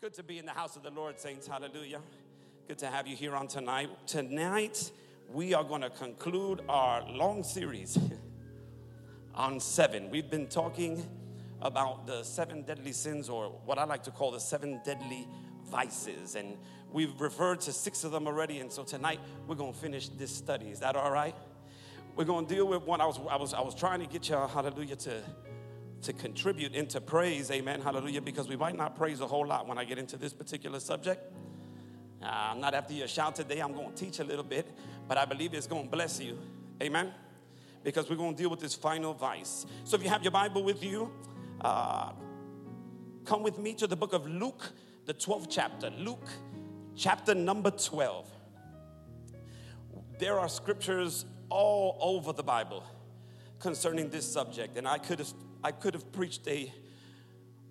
good to be in the house of the Lord, saints. Hallelujah. Good to have you here on tonight. Tonight, we are going to conclude our long series on seven. We've been talking about the seven deadly sins, or what I like to call the seven deadly vices. And we've referred to six of them already. And so tonight, we're going to finish this study. Is that all right? We're going to deal with one. I was, I was, I was trying to get you, hallelujah, to to contribute into praise, amen, hallelujah, because we might not praise a whole lot when I get into this particular subject. Uh, I'm not after your shout today, I'm going to teach a little bit, but I believe it's going to bless you, amen, because we're going to deal with this final vice. So if you have your Bible with you, uh, come with me to the book of Luke, the 12th chapter. Luke, chapter number 12. There are scriptures all over the Bible concerning this subject, and I could have I could have preached a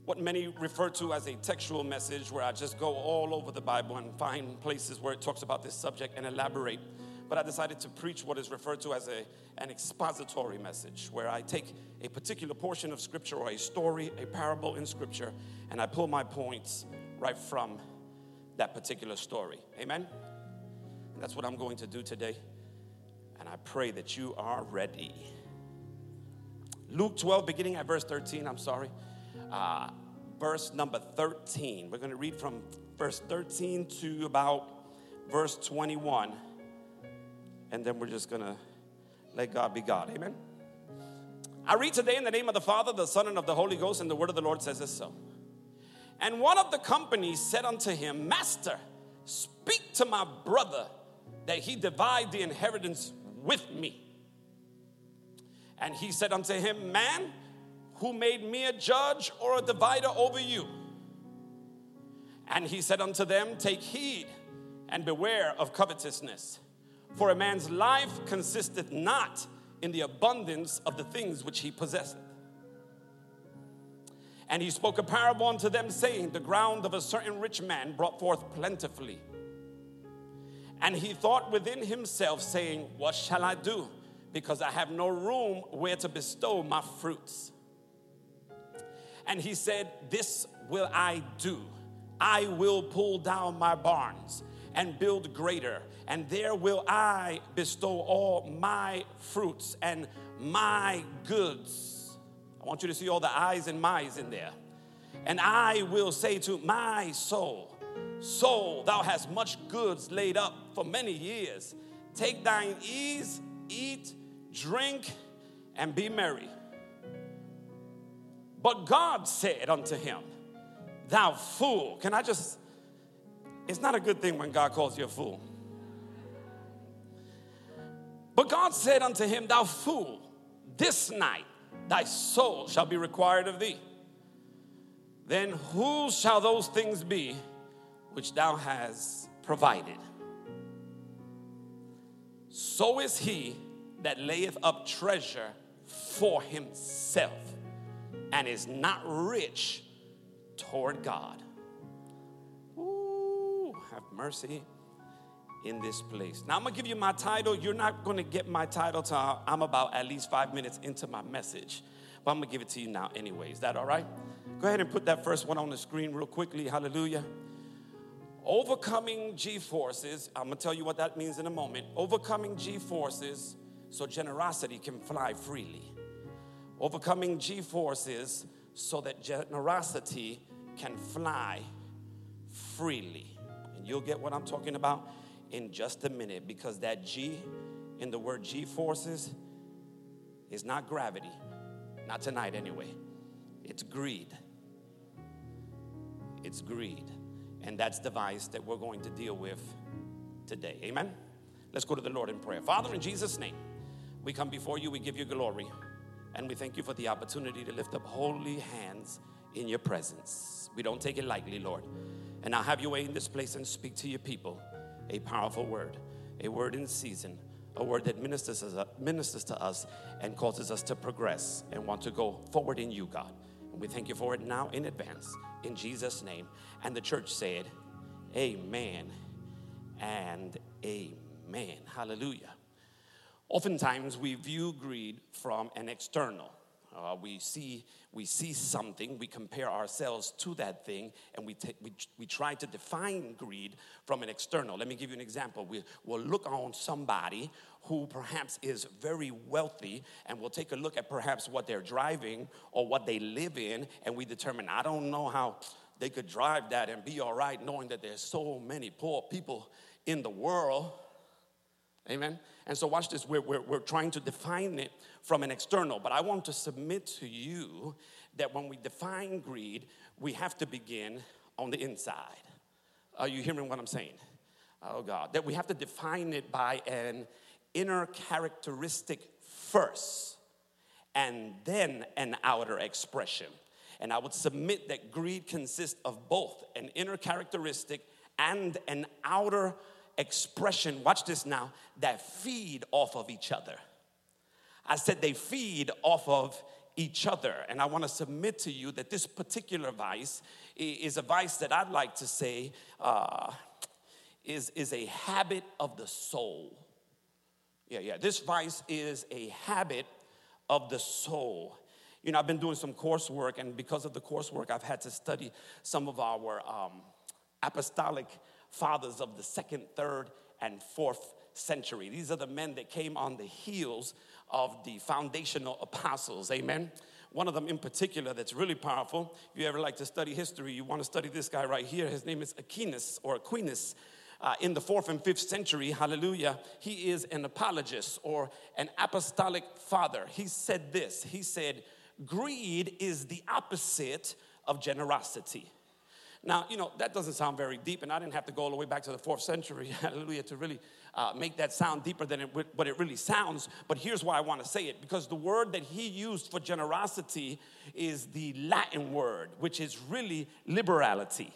what many refer to as a textual message where I just go all over the Bible and find places where it talks about this subject and elaborate. But I decided to preach what is referred to as a, an expository message, where I take a particular portion of Scripture or a story, a parable in Scripture, and I pull my points right from that particular story. Amen? And that's what I'm going to do today. And I pray that you are ready. Luke 12, beginning at verse 13, I'm sorry. Uh, verse number 13. We're going to read from verse 13 to about verse 21. And then we're just going to let God be God. Amen. I read today in the name of the Father, the Son, and of the Holy Ghost, and the word of the Lord says this so. And one of the company said unto him, Master, speak to my brother that he divide the inheritance with me. And he said unto him, Man, who made me a judge or a divider over you? And he said unto them, Take heed and beware of covetousness, for a man's life consisteth not in the abundance of the things which he possesseth. And he spoke a parable unto them, saying, The ground of a certain rich man brought forth plentifully. And he thought within himself, saying, What shall I do? Because I have no room where to bestow my fruits. And he said, This will I do. I will pull down my barns and build greater, and there will I bestow all my fruits and my goods. I want you to see all the I's and my's in there. And I will say to my soul, Soul, thou hast much goods laid up for many years. Take thine ease, eat, drink, and be merry. But God said unto him, Thou fool. Can I just, it's not a good thing when God calls you a fool. But God said unto him, Thou fool, this night thy soul shall be required of thee. Then whose shall those things be which thou hast provided? So is he that layeth up treasure for himself and is not rich toward God. Ooh, have mercy in this place. Now I'm gonna give you my title. You're not gonna get my title till I'm about at least five minutes into my message, but I'm gonna give it to you now anyway. Is that all right? Go ahead and put that first one on the screen real quickly. Hallelujah. Overcoming G forces, I'm gonna tell you what that means in a moment. Overcoming G forces so generosity can fly freely. Overcoming G forces so that generosity can fly freely. And you'll get what I'm talking about in just a minute because that G in the word G forces is not gravity, not tonight anyway. It's greed. It's greed. And that's the vice that we're going to deal with today. Amen? Let's go to the Lord in prayer. Father, in Jesus' name. We come before you, we give you glory, and we thank you for the opportunity to lift up holy hands in your presence. We don't take it lightly, Lord. And now have your way in this place and speak to your people a powerful word, a word in season, a word that ministers, ministers to us and causes us to progress and want to go forward in you, God. And we thank you for it now in advance, in Jesus' name. And the church said, Amen and Amen. Hallelujah. Oftentimes, we view greed from an external, Uh, we see we see something, we compare ourselves to that thing, and we, ta- we, we try to define greed from an external. Let me give you an example. We, we'll look on somebody who perhaps is very wealthy, and we'll take a look at perhaps what they're driving or what they live in, and we determine, I don't know how they could drive that and be all right knowing that there's so many poor people in the world. Amen. And so, watch this. We're, we're, we're, trying to define it from an external, but I want to submit to you that when we define greed, we have to begin on the inside. Are you hearing what I'm saying? Oh, God. That we have to define it by an inner characteristic first and then an outer expression. And I would submit that greed consists of both an inner characteristic and an outer expression, watch this now, that feed off of each other. I said they feed off of each other. And I want to submit to you that this particular vice is a vice that I'd like to say uh, is, is a habit of the soul. Yeah, yeah. This vice is a habit of the soul. You know, I've been doing some coursework, and because of the coursework, I've had to study some of our um, apostolic fathers of the second, third, and fourth century. These are the men that came on the heels of the foundational apostles. Amen. One of them in particular that's really powerful. If you ever like to study history, you want to study this guy right here. His name is Aquinas or Aquinas. Uh, in the fourth and fifth century, hallelujah, he is an apologist or an apostolic father. He said this He said, Greed is the opposite of generosity. Now, you know, that doesn't sound very deep, and I didn't have to go all the way back to the fourth century, hallelujah, to really uh, make that sound deeper than it, what it really sounds. But here's why I want to say it because the word that he used for generosity is the Latin word, which is really liberality.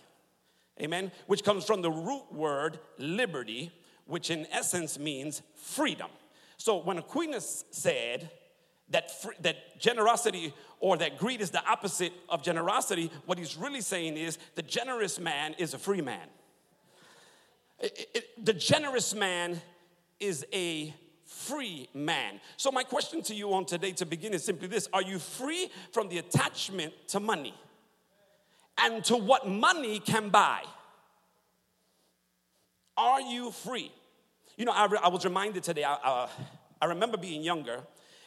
Amen? Which comes from the root word liberty, which in essence means freedom. So when Aquinas said, that, that generosity or that greed is the opposite of generosity, what he's really saying is the generous man is a free man. It, it, the generous man is a free man. So, my question to you on today to begin is simply this Are you free from the attachment to money and to what money can buy? Are you free? You know, I, I was reminded today, I, I remember being younger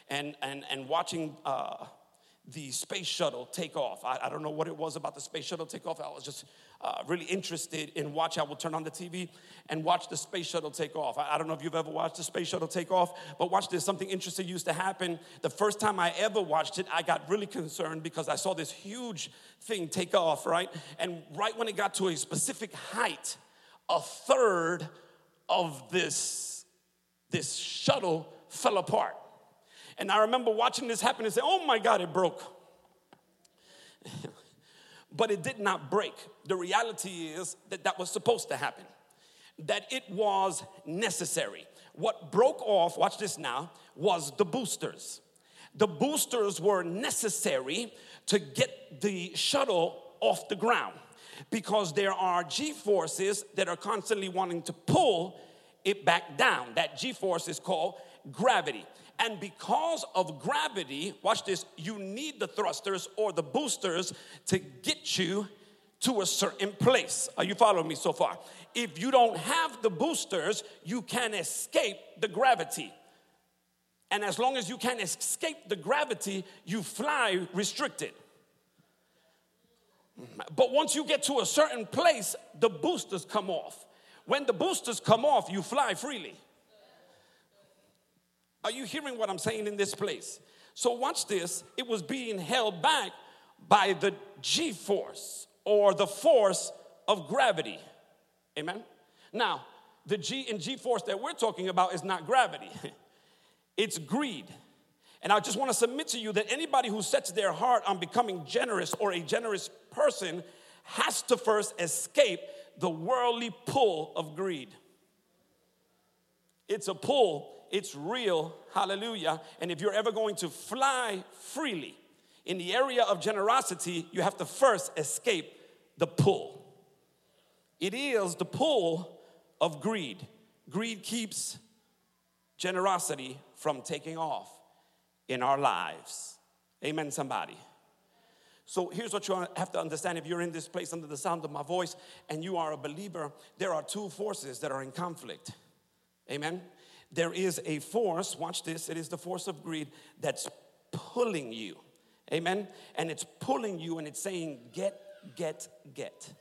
and, and, and watching uh, the space shuttle take off. I, I, don't know what it was about the space shuttle take off. I was just uh, really interested in watch. I would turn on the TV and watch the space shuttle take off. I, I, don't know if you've ever watched the space shuttle take off, but watch this. Something interesting used to happen. The first time I ever watched it, I got really concerned because I saw this huge thing take off, right? And right when it got to a specific height, a third of this, this shuttle fell apart. And I remember watching this happen and say, oh my God, it broke. but it did not break. The reality is that that was supposed to happen, that it was necessary. What broke off, watch this now, was the boosters. The boosters were necessary to get the shuttle off the ground because there are G forces that are constantly wanting to pull it back down. That G force is called gravity. And because of gravity, watch this, you need the thrusters or the boosters to get you to a certain place. Are you following me so far? If you don't have the boosters, you can escape the gravity. And as long as you can escape the gravity, you fly restricted. But once you get to a certain place, the boosters come off. When the boosters come off, you fly freely. Are you hearing what I'm saying in this place? So, watch this. It was being held back by the G force or the force of gravity. Amen? Now, the G and G force that we're talking about is not gravity, it's greed. And I just want to submit to you that anybody who sets their heart on becoming generous or a generous person has to first escape the worldly pull of greed. It's a pull it's real. Hallelujah. And if you're ever going to fly freely in the area of generosity, you have to first escape the pull. It is the pull of greed. Greed keeps generosity from taking off in our lives. Amen, somebody. So here's what you have to understand if you're in this place under the sound of my voice and you are a believer, there are two forces that are in conflict. Amen. There is a force, watch this, it is the force of greed that's pulling you. Amen. And it's pulling you and it's saying, get, get, get.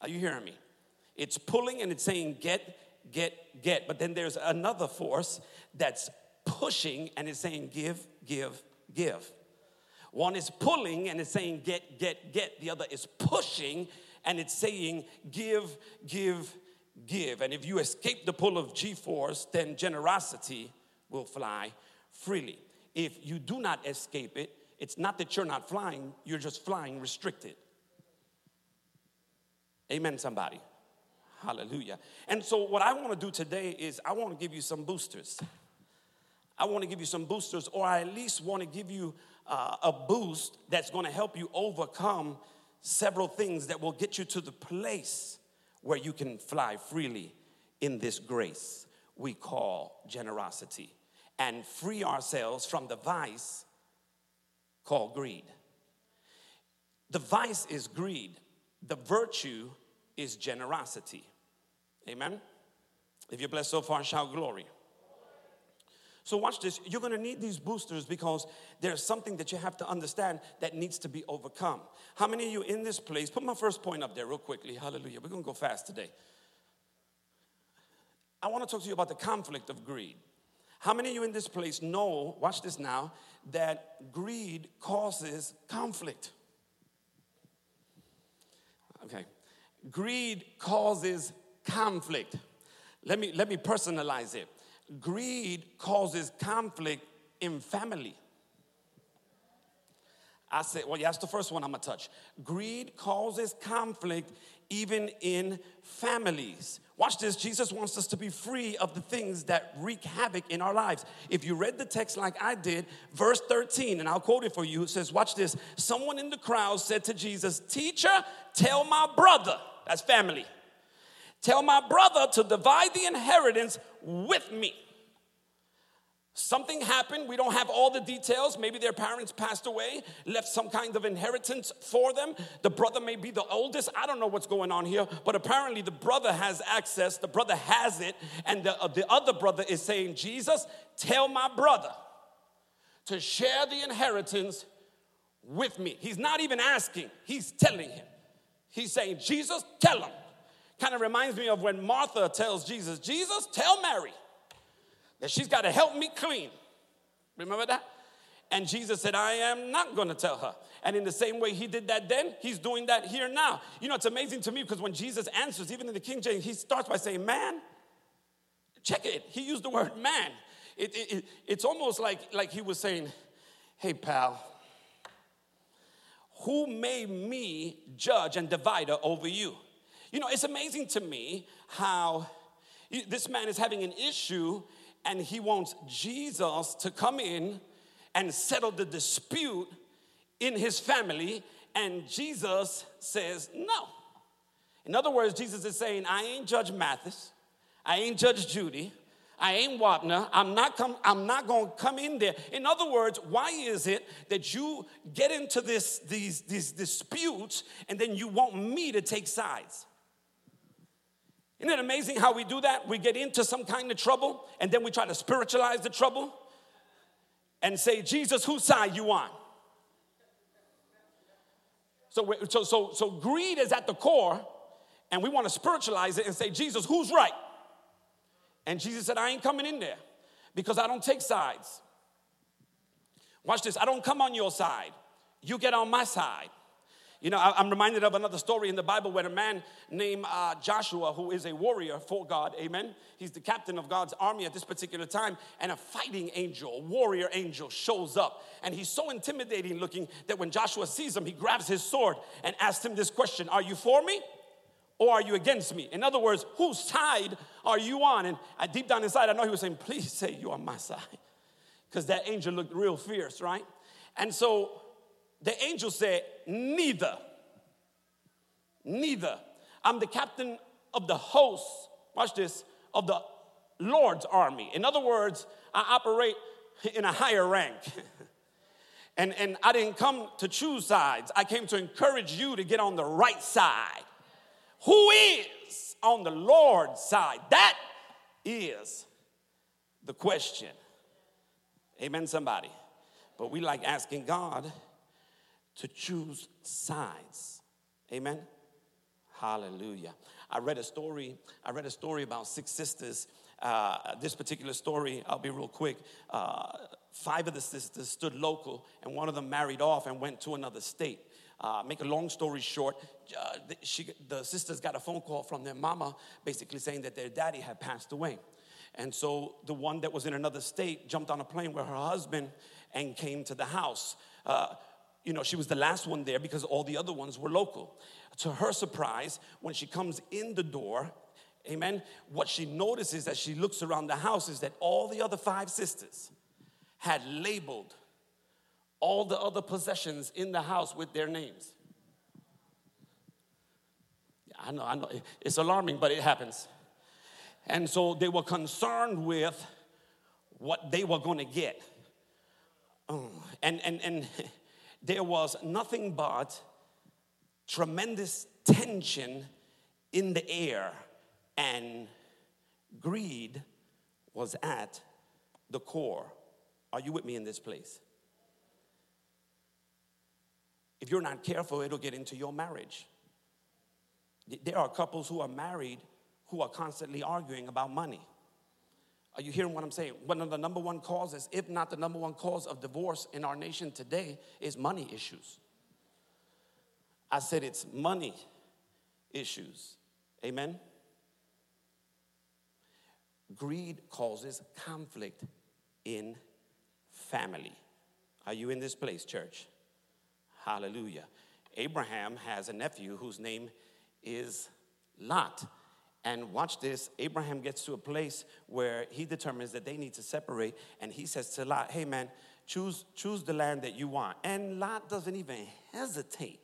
Are you hearing me? It's pulling and it's saying, get, get, get. But then there's another force that's pushing and it's saying, give, give, give. One is pulling and it's saying, get, get, get. The other is pushing and it's saying, give, give, give. And if you escape the pull of G force, then generosity will fly freely. If you do not escape it, it's not that you're not flying, you're just flying restricted. Amen, somebody. Hallelujah. And so, what I want to do today is I want to give you some boosters. I want to give you some boosters, or I at least want to give you uh, a boost that's going to help you overcome several things that will get you to the place where you can fly freely in this grace we call generosity and free ourselves from the vice called greed. The vice is greed, the virtue is generosity. Amen. If you're blessed so far, shout glory. So, watch this. You're gonna need these boosters because there's something that you have to understand that needs to be overcome. How many of you in this place? Put my first point up there, real quickly. Hallelujah. We're gonna go fast today. I wanna talk to you about the conflict of greed. How many of you in this place know, watch this now, that greed causes conflict? Okay. Greed causes conflict. Let me, let me personalize it greed causes conflict in family. I said, well, yeah, that's the first one I'm gonna touch. Greed causes conflict even in families. Watch this. Jesus wants us to be free of the things that wreak havoc in our lives. If you read the text like I did, verse 13, and I'll quote it for you, it says, Watch this. Someone in the crowd said to Jesus, Teacher, tell my brother, that's family, tell my brother to divide the inheritance with me. Something happened. We don't have all the details. Maybe their parents passed away, left some kind of inheritance for them. The brother may be the oldest. I don't know what's going on here, but apparently the brother has access. The brother has it. And the, uh, the other brother is saying, Jesus, tell my brother to share the inheritance with me. He's not even asking, he's telling him. He's saying, Jesus, tell him. Kind of reminds me of when Martha tells Jesus, Jesus, tell Mary that she's got to help me clean. Remember that? And Jesus said, I am not going to tell her. And in the same way he did that then, he's doing that here now. You know, it's amazing to me because when Jesus answers, even in the King James, he starts by saying, Man. Check it. He used the word man. It, it, it, it's almost like, like he was saying, Hey, pal, who made me judge and divider over you? You know, it's amazing to me how this man is having an issue and he wants Jesus to come in and settle the dispute in his family. And Jesus says, No. In other words, Jesus is saying, I ain't Judge Mathis, I ain't Judge Judy. I ain't Wapner. I'm not come, I'm not to come in there. In other words, why is it that you get into this these these disputes and then you want me to take sides? Isn't it amazing how we do that? We get into some kind of trouble and then we try to spiritualize the trouble and say, Jesus, whose side you on? So, so, so, so greed is at the core, and we want to spiritualize it and say, Jesus, who's right? And Jesus said, I ain't coming in there because I don't take sides. Watch this. I don't come on your side. You get on my side. You know, I'm reminded of another story in the Bible where a man named uh, Joshua, who is a warrior for God, amen. He's the captain of God's army at this particular time, and a fighting angel, a warrior angel, shows up. And he's so intimidating looking that when Joshua sees him, he grabs his sword and asks him this question Are you for me? Or are you against me? In other words, whose side are you on? And I, deep down inside, I know he was saying, Please say you are on my side. Because that angel looked real fierce, right? And so the angel said, Neither. Neither. I'm the captain of the host, watch this, of the Lord's army. In other words, I operate in a higher rank. And, and I didn't come to choose sides. I came to encourage you to get on the right side. Who is on the Lord's side? That is the question. Amen, somebody. But we like asking God to choose sides. Amen. Hallelujah. I read a story. I read a story about six sisters. Uh, this particular story, I'll be real quick. Uh, five of the sisters stood local, and one of them married off and went to another state. Uh, make a long story short, uh, she, the sisters got a phone call from their mama basically saying that their daddy had passed away. And so the one that was in another state jumped on a plane with her husband and came to the house. Uh, you know, she was the last one there because all the other ones were local. To her surprise, when she comes in the door, amen, what she notices as she looks around the house is that all the other five sisters had labeled all the other possessions in the house with their names. I know, I know, it's alarming, but it happens. And so they were concerned with what they were going to get. Oh, and, and, and there was nothing but tremendous tension in the air, and greed was at the core. Are you with me in this place? If you're not careful, it'll get into your marriage. There are couples who are married who are constantly arguing about money. Are you hearing what I'm saying? One of the number one causes, if not the number one cause of divorce in our nation today, is money issues. I said it's money issues. Amen? Greed causes conflict in family. Are you in this place, church? Hallelujah. Abraham has a nephew whose name is Lot. And watch this Abraham gets to a place where he determines that they need to separate, and he says to Lot, Hey man, choose, choose the land that you want. And Lot doesn't even hesitate.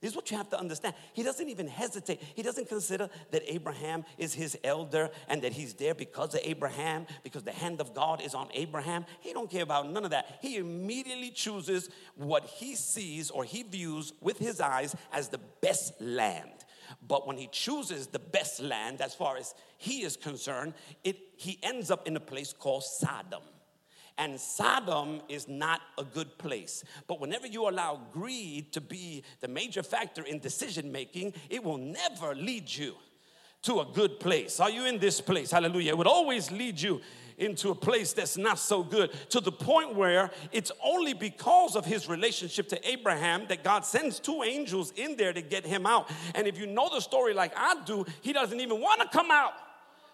This is what you have to understand. He doesn't even hesitate. He doesn't consider that Abraham is his elder and that he's there because of Abraham, because the hand of God is on Abraham. He don't care about none of that. He immediately chooses what he sees or he views with his eyes as the best land. But when he chooses the best land, as far as he is concerned, it, he ends up in a place called Sodom. And Sodom is not a good place. But whenever you allow greed to be the major factor in decision making, it will never lead you to a good place. Are you in this place? Hallelujah. It would always lead you into a place that's not so good to the point where it's only because of his relationship to Abraham that God sends two angels in there to get him out. And if you know the story like I do, he doesn't even want to come out.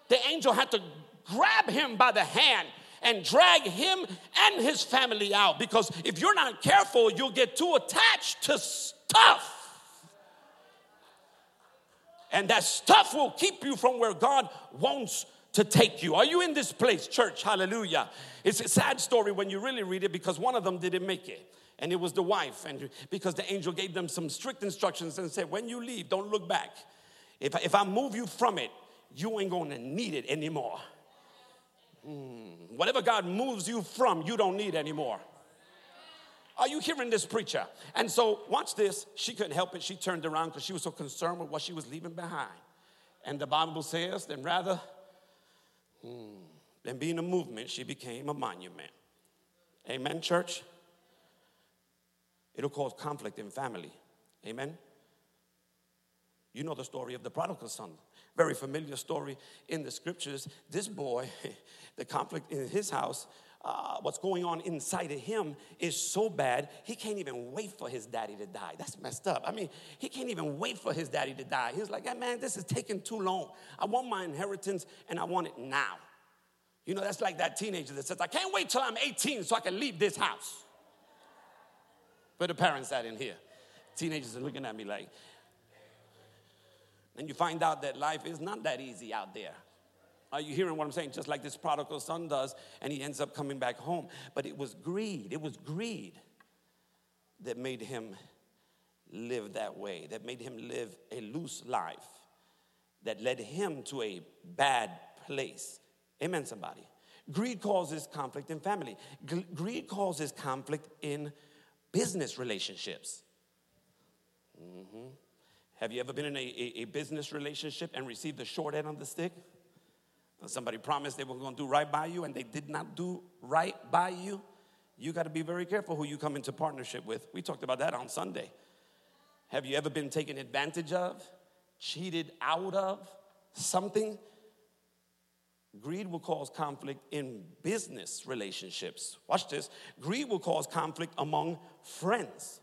The angel had to grab him by the hand and drag him and his family out because if you're not careful, you'll get too attached to stuff. And that stuff will keep you from where God wants to take you. Are you in this place, church? Hallelujah. It's a sad story when you really read it because one of them didn't make it. And it was the wife. And because the angel gave them some strict instructions and said, when you leave, don't look back. If, if I move you from it, you ain't gonna need it anymore. Mm. Whatever God moves you from, you don't need anymore. Are you hearing this preacher? And so, watch this. She couldn't help it. She turned around because she was so concerned with what she was leaving behind. And the Bible says, then rather mm, than being a movement, she became a monument. Amen, church? It'll cause conflict in family. Amen? You know the story of the prodigal son very familiar story in the scriptures. This boy, the conflict in his house, uh, what's going on inside of him is so bad, he can't even wait for his daddy to die. That's messed up. I mean, he can't even wait for his daddy to die. He's like, hey, man, this is taking too long. I want my inheritance and I want it now. You know, that's like that teenager that says, I can't wait till I'm 18 so I can leave this house. But the parents sat in here. Teenagers are looking at me like, and you find out that life is not that easy out there. Are you hearing what I'm saying? Just like this prodigal son does, and he ends up coming back home. But it was greed, it was greed that made him live that way, that made him live a loose life, that led him to a bad place. Amen, somebody. Greed causes conflict in family, greed causes conflict in business relationships. Mm-hmm. Have you ever been in a, a, a, business relationship and received the short end of the stick? Somebody promised they were going to do right by you and they did not do right by you. You got to be very careful who you come into partnership with. We talked about that on Sunday. Have you ever been taken advantage of, cheated out of something? Greed will cause conflict in business relationships. Watch this. Greed will cause conflict among friends.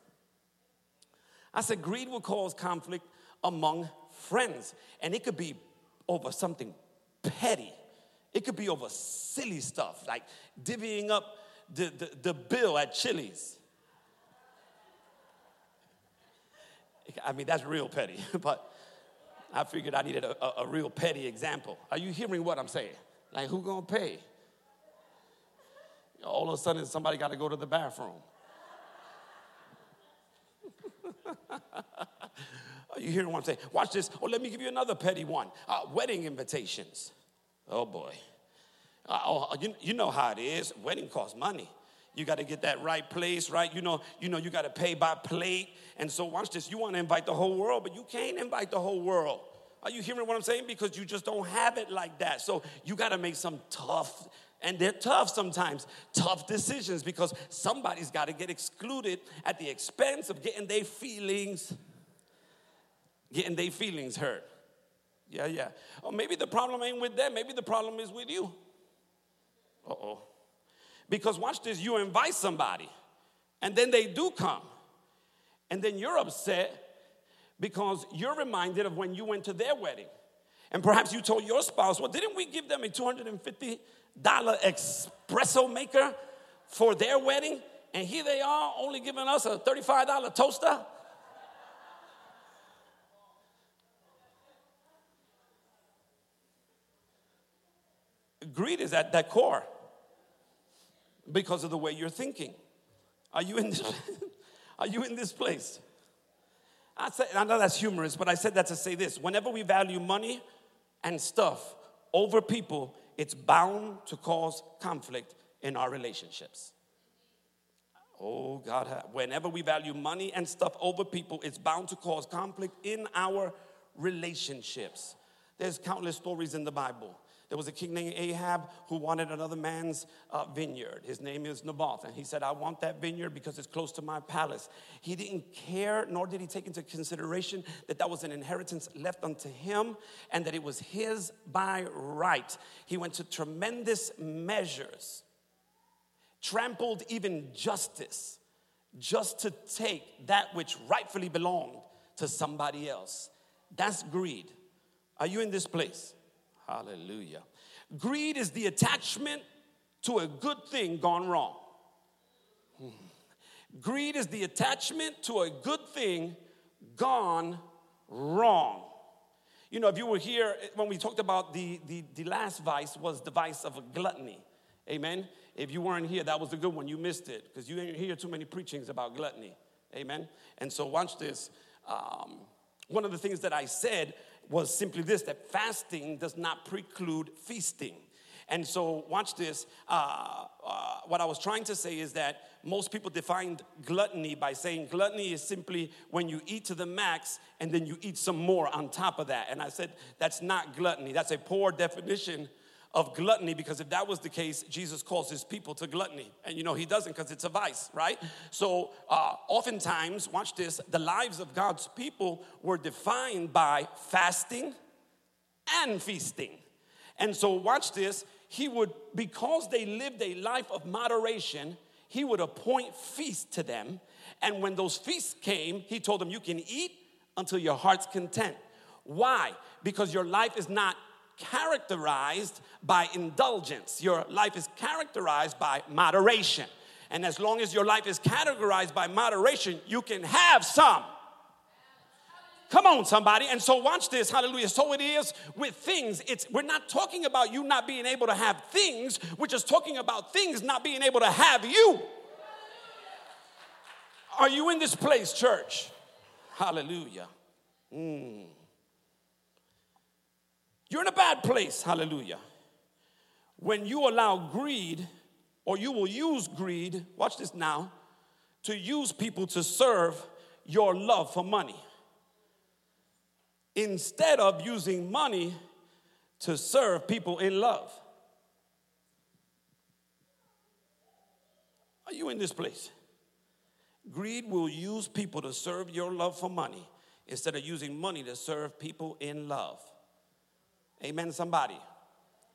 I said, greed will cause conflict among friends. And it could be over something petty, it could be over silly stuff like divvying up the, the, the bill at Chili's. I mean, that's real petty, but I figured I needed a, a, a, real petty example. Are you hearing what I'm saying? Like, who gonna pay? All of a sudden, somebody got to go to the bathroom. You hearing what I'm saying? Watch this. Oh, let me give you another petty one. Uh, wedding invitations. Oh boy. Uh, oh, you, you know how it is. Wedding costs money. You got to get that right place, right? You know, you know, you got to pay by plate. And so watch this. You want to invite the whole world, but you can't invite the whole world. Are you hearing what I'm saying? Because you just don't have it like that. So you got to make some tough, and they're tough sometimes, tough decisions because somebody's got to get excluded at the expense of getting their feelings, getting their feelings hurt. Yeah, yeah. Or maybe the problem ain't with them. Maybe the problem is with you. Uh oh. Because watch this, you invite somebody, and then they do come, and then you're upset because you're reminded of when you went to their wedding. And perhaps you told your spouse, well, didn't we give them a $250 espresso maker for their wedding? And here they are only giving us a $35 toaster. Greed is at that core because of the way you're thinking. Are you in this, are you in this place? I, said, I know that's humorous, but I said that to say this. Whenever we value money and stuff over people, it's bound to cause conflict in our relationships. Oh, God, whenever we value money and stuff over people, it's bound to cause conflict in our relationships. There's countless stories in the Bible there was a king named Ahab who wanted another man's uh, vineyard. His name is Naboth. And he said, I want that vineyard because it's close to my palace. He didn't care, nor did he take into consideration that that was an inheritance left unto him and that it was his by right. He went to tremendous measures, trampled even justice, just to take that which rightfully belonged to somebody else. That's greed. Are you in this place? Hallelujah. Greed is the attachment to a good thing gone wrong. Greed is the attachment to a good thing gone wrong. You know, if you were here when we talked about the, the, the last vice was the vice of gluttony. Amen. If you weren't here, that was a good one. You missed it because you didn't hear too many preachings about gluttony. Amen. And so, watch this. Um, one of the things that I said was simply this that fasting does not preclude feasting. And so, watch this. Uh, uh, what I was trying to say is that most people defined gluttony by saying gluttony is simply when you eat to the max and then you eat some more on top of that. And I said, that's not gluttony. That's a poor definition of gluttony because if that was the case, Jesus calls his people to gluttony. And you know, he doesn't because it's a vice, right? So, uh, oftentimes, watch this, the lives of God's people were defined by fasting and feasting. And so, watch this, he would, because they lived a life of moderation, he would appoint feasts to them. And when those feasts came, he told them, You can eat until your heart's content. Why? Because your life is not characterized by indulgence. Your life is characterized by moderation. And as long as your life is categorized by moderation, you can have some. Come on, somebody. And so watch this. Hallelujah. So it is with things. It's we're not talking about you not being able to have things. We're just talking about things not being able to have you. Are you in this place, church? Hallelujah. Mm. You're in a bad place, hallelujah. When you allow greed, or you will use greed, watch this now, to use people to serve your love for money instead of using money to serve people in love. Are you in this place? Greed will use people to serve your love for money instead of using money to serve people in love. Amen, somebody.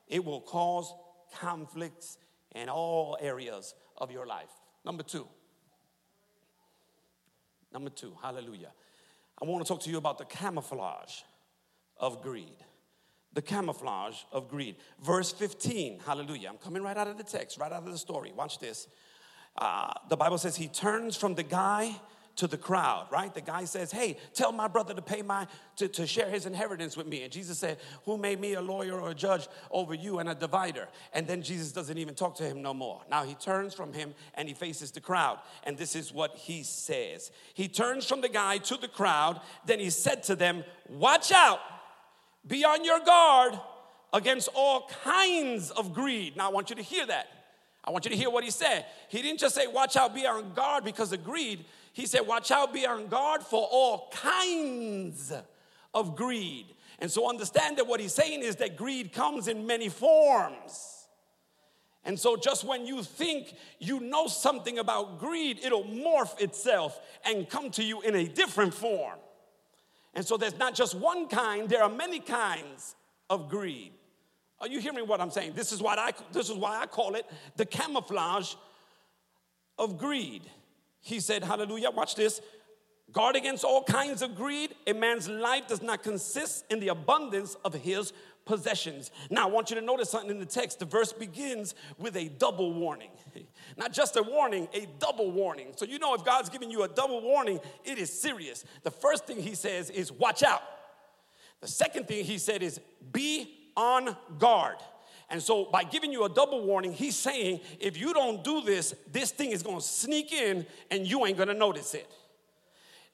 It will cause conflicts in all areas of your life. Number two. Number two, hallelujah. I want to talk to you about the camouflage of greed. The camouflage of greed. Verse 15, hallelujah. I'm coming right out of the text, right out of the story. Watch this. Uh, the Bible says he turns from the guy to the crowd, right? The guy says, Hey, tell my brother to pay my, to, to share his inheritance with me. And Jesus said, Who made me a lawyer or a judge over you and a divider? And then Jesus doesn't even talk to him no more. Now he turns from him and he faces the crowd. And this is what he says. He turns from the guy to the crowd. Then he said to them, Watch out, be on your guard against all kinds of greed. Now I want you to hear that. I want you to hear what he said. He didn't just say, Watch out, be on guard because of greed. He said, Watch out, be on guard for all kinds of greed. And so understand that what he's saying is that greed comes in many forms. And so, just when you think you know something about greed, it'll morph itself and come to you in a different form. And so, there's not just one kind, there are many kinds of greed. Are you hearing what I'm saying? This is what I this is why I call it the camouflage of greed. He said, Hallelujah, watch this. Guard against all kinds of greed. A man's life does not consist in the abundance of his possessions. Now, I want you to notice something in the text. The verse begins with a double warning. Not just a warning, a double warning. So, you know, if God's giving you a double warning, it is serious. The first thing he says is, watch out. The second thing he said is, be on guard. And so, by giving you a double warning, he's saying if you don't do this, this thing is gonna sneak in and you ain't gonna notice it.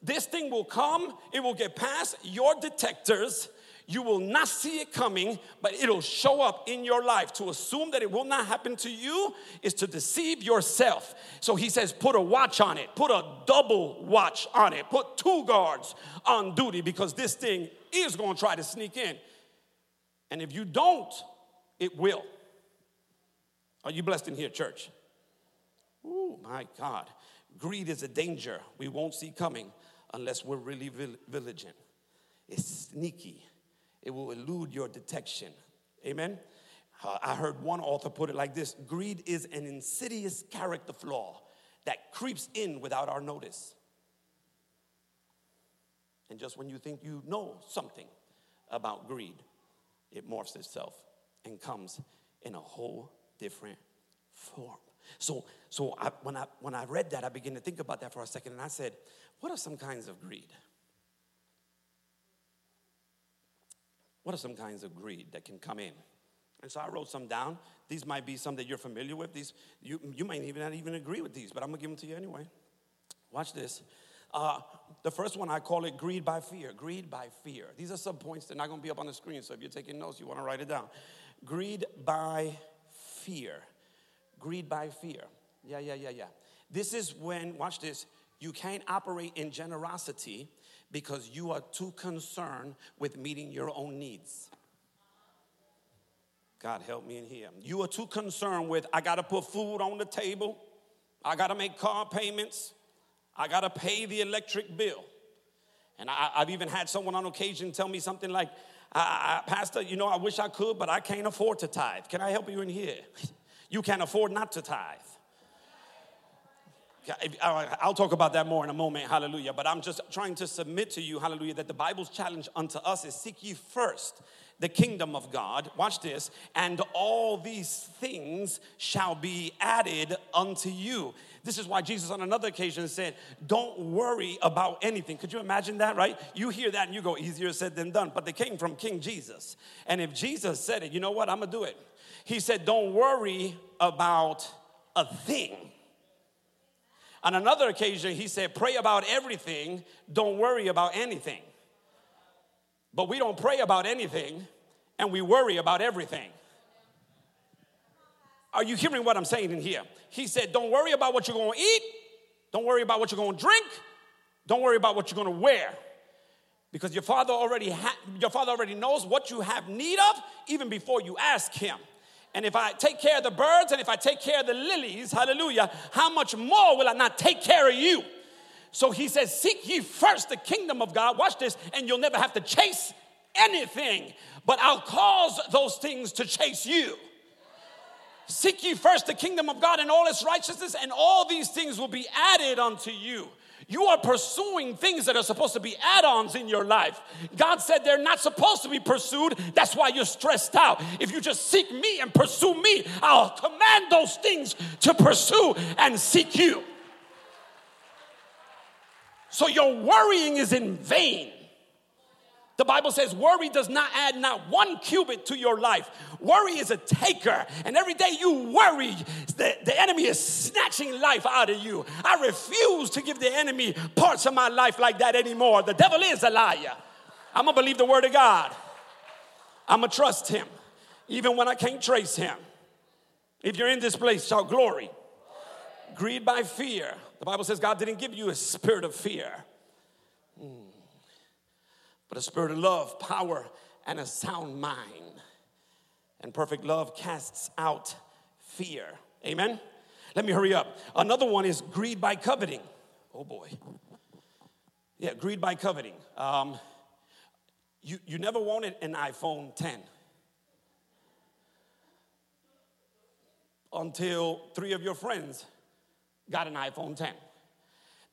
This thing will come, it will get past your detectors. You will not see it coming, but it'll show up in your life. To assume that it will not happen to you is to deceive yourself. So he says, put a watch on it, put a double watch on it, put two guards on duty because this thing is gonna try to sneak in. And if you don't, it will. Are you blessed in here, church? Oh, my God. Greed is a danger we won't see coming unless we're really vigilant. It's sneaky, it will elude your detection. Amen? Uh, I heard one author put it like this Greed is an insidious character flaw that creeps in without our notice. And just when you think you know something about greed, it morphs itself and comes in a whole different form. So, so I, when, I, when I read that, I began to think about that for a second, and I said, What are some kinds of greed? What are some kinds of greed that can come in? And so I wrote some down. These might be some that you're familiar with. These you, you might even not even agree with these, but I'm gonna give them to you anyway. Watch this. Uh, the first one, I call it greed by fear. Greed by fear. These are some points that are not to be up on the screen, so if you're taking notes, you want to write it down. Greed by fear. Greed by fear. Yeah, yeah, yeah, yeah. This is when, watch this, you can't operate in generosity because you are too concerned with meeting your own needs. God help me in here. You are too concerned with, I gotta put food on the table, I gotta make car payments, I got to pay the electric bill. And I, have even had someone on occasion tell me something like, I, I, Pastor, you know, I wish I could, but I can't afford to tithe. Can I help you in here? you can't afford not to tithe. I'll talk about that more in a moment, hallelujah. But I'm just trying to submit to you, hallelujah, that the Bible's challenge unto us is seek ye first the kingdom of God. Watch this. And all these things shall be added unto you. This is why Jesus, on another occasion, said, Don't worry about anything. Could you imagine that, right? You hear that and you go, Easier said than done. But they came from King Jesus. And if Jesus said it, you know what? I'm to do it. He said, Don't worry about a thing. On another occasion, he said, Pray about everything, don't worry about anything. But we don't pray about anything and we worry about everything. Are you hearing what I'm saying in here? He said, Don't worry about what you're to eat. Don't worry about what you're to drink. Don't worry about what you're to wear. Because your father already ha- your father already knows what you have need of even before you ask him. And if I take care of the birds and if I take care of the lilies, hallelujah, how much more will I not take care of you? So he says, Seek ye first the kingdom of God. Watch this, and you'll never have to chase anything, but I'll cause those things to chase you. Seek ye first the kingdom of God and all its righteousness, and all these things will be added unto you. You are pursuing things that are supposed to be add ons in your life. God said they're not supposed to be pursued. That's why you're stressed out. If you just seek me and pursue me, I'll command those things to pursue and seek you. So your worrying is in vain. The Bible says worry does not add not one cubit to your life. Worry is a taker. And every day you worry, the, the enemy is snatching life out of you. I refuse to give the enemy parts of my life like that anymore. The devil is a liar. I'm going to believe the word of God. I'm going to trust him, even when I can't trace him. If you're in this place, shout glory. Greed by fear. The Bible says God didn't give you a spirit of fear. Mm but a spirit of love, power, and a sound mind. And perfect love casts out fear. Amen? Let me hurry up. Another one is greed by coveting. Oh boy. Yeah, greed by coveting. Um, you, you never wanted an iPhone 10 until three of your friends got an iPhone 10.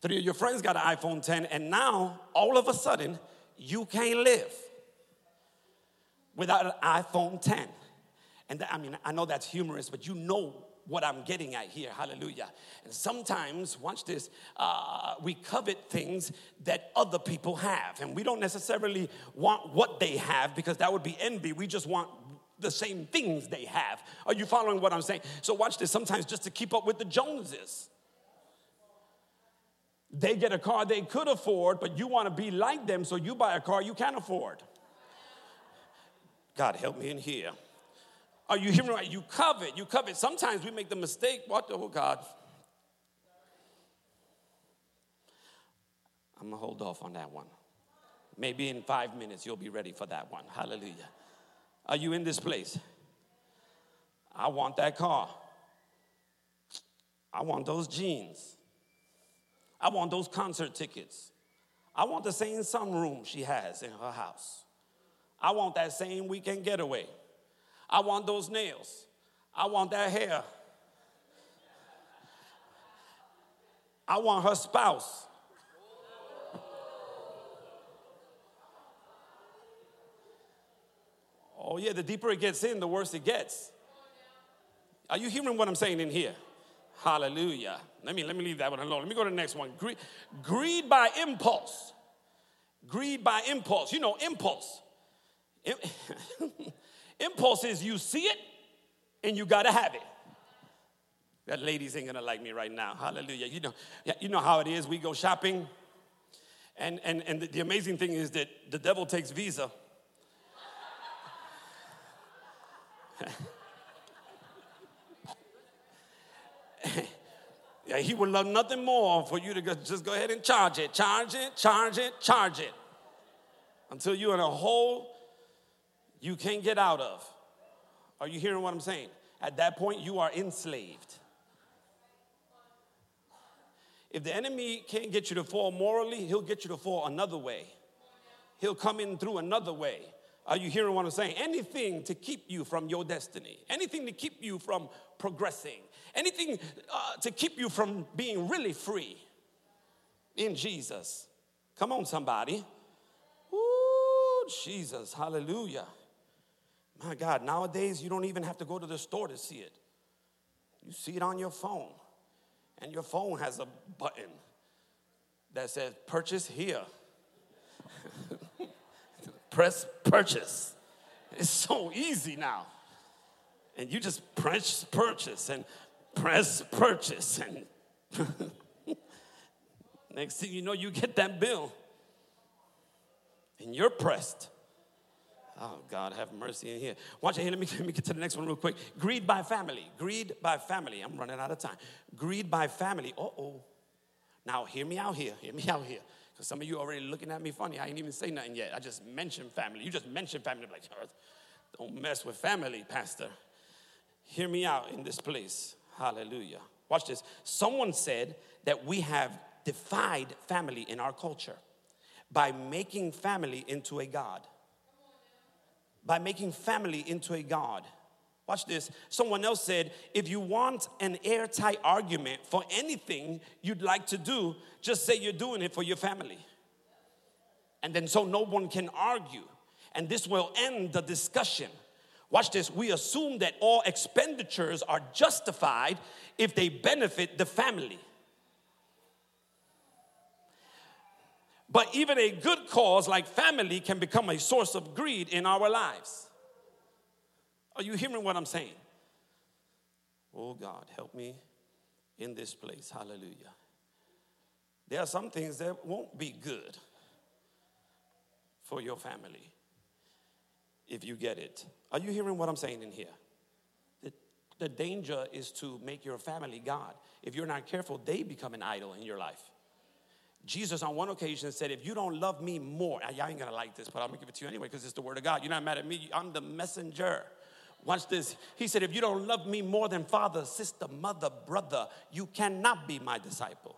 Three of your friends got an iPhone 10, and now all of a sudden, you can't live without an iPhone 10. And I mean, I know that's humorous, but you know what I'm getting at here. Hallelujah. And sometimes, watch this, uh, we covet things that other people have. And we don't necessarily want what they have because that would be envy. We just want the same things they have. Are you following what I'm saying? So, watch this. Sometimes, just to keep up with the Joneses, they get a car they could afford, but you want to be like them, so you buy a car you can't afford. God help me in here. Are you hearing right? You covet, you covet. Sometimes we make the mistake, what the, oh God. I'm gonna hold off on that one. Maybe in five minutes you'll be ready for that one. Hallelujah. Are you in this place? I want that car. I want those jeans. I want those concert tickets. I want the same sunroom she has in her house. I want that same weekend getaway. I want those nails. I want that hair. I want her spouse. Oh, yeah, the deeper it gets in, the worse it gets. Are you hearing what I'm saying in here? Hallelujah. Let me, let me leave that one alone. Let me go to the next one. Greed, greed by impulse. Greed by impulse. You know, impulse. impulse is you see it and you got to have it. That ladies ain't gonna like me right now. Hallelujah. You know, you know how it is. We go shopping, and and and the, the amazing thing is that the devil takes Visa. yeah, he would love nothing more for you to just go ahead and charge it, charge it, charge it, charge it. Until you're in a hole you can't get out of. Are you hearing what I'm saying? At that point, you are enslaved. If the enemy can't get you to fall morally, he'll get you to fall another way. He'll come in through another way. Are you hearing what I'm saying? Anything to keep you from your destiny, anything to keep you from progressing, anything uh, to keep you from being really free in Jesus. Come on, somebody. Ooh, Jesus, hallelujah. My God, nowadays you don't even have to go to the store to see it. You see it on your phone, and your phone has a button that says purchase here. Press purchase. It's so easy now. And you just press purchase and press purchase. And next thing you know, you get that bill. And you're pressed. Oh, God, have mercy in here. Watch it here. Let me, let me get to the next one real quick. Greed by family. Greed by family. I'm running out of time. Greed by family. Uh oh. Now, hear me out here. Hear me out here. Some of you already looking at me funny. I ain't even say nothing yet. I just mentioned family. You just mentioned family. I'm like, don't mess with family, Pastor. Hear me out in this place. Hallelujah. Watch this. Someone said that we have defied family in our culture by making family into a God. By making family into a God. Watch this. Someone else said, if you want an airtight argument for anything you'd like to do, just say you're doing it for your family. And then so no one can argue. And this will end the discussion. Watch this. We assume that all expenditures are justified if they benefit the family. But even a good cause like family can become a source of greed in our lives. Are you hearing what I'm saying? Oh God, help me in this place. Hallelujah. There are some things that won't be good for your family if you get it. Are you hearing what I'm saying in here? The, the danger is to make your family God. If you're not careful, they become an idol in your life. Jesus, on one occasion, said, If you don't love me more, y'all ain't gonna like this, but I'm gonna give it to you anyway because it's the word of God. You're not mad at me, I'm the messenger. Watch this. He said, If you don't love me more than father, sister, mother, brother, you cannot be my disciple.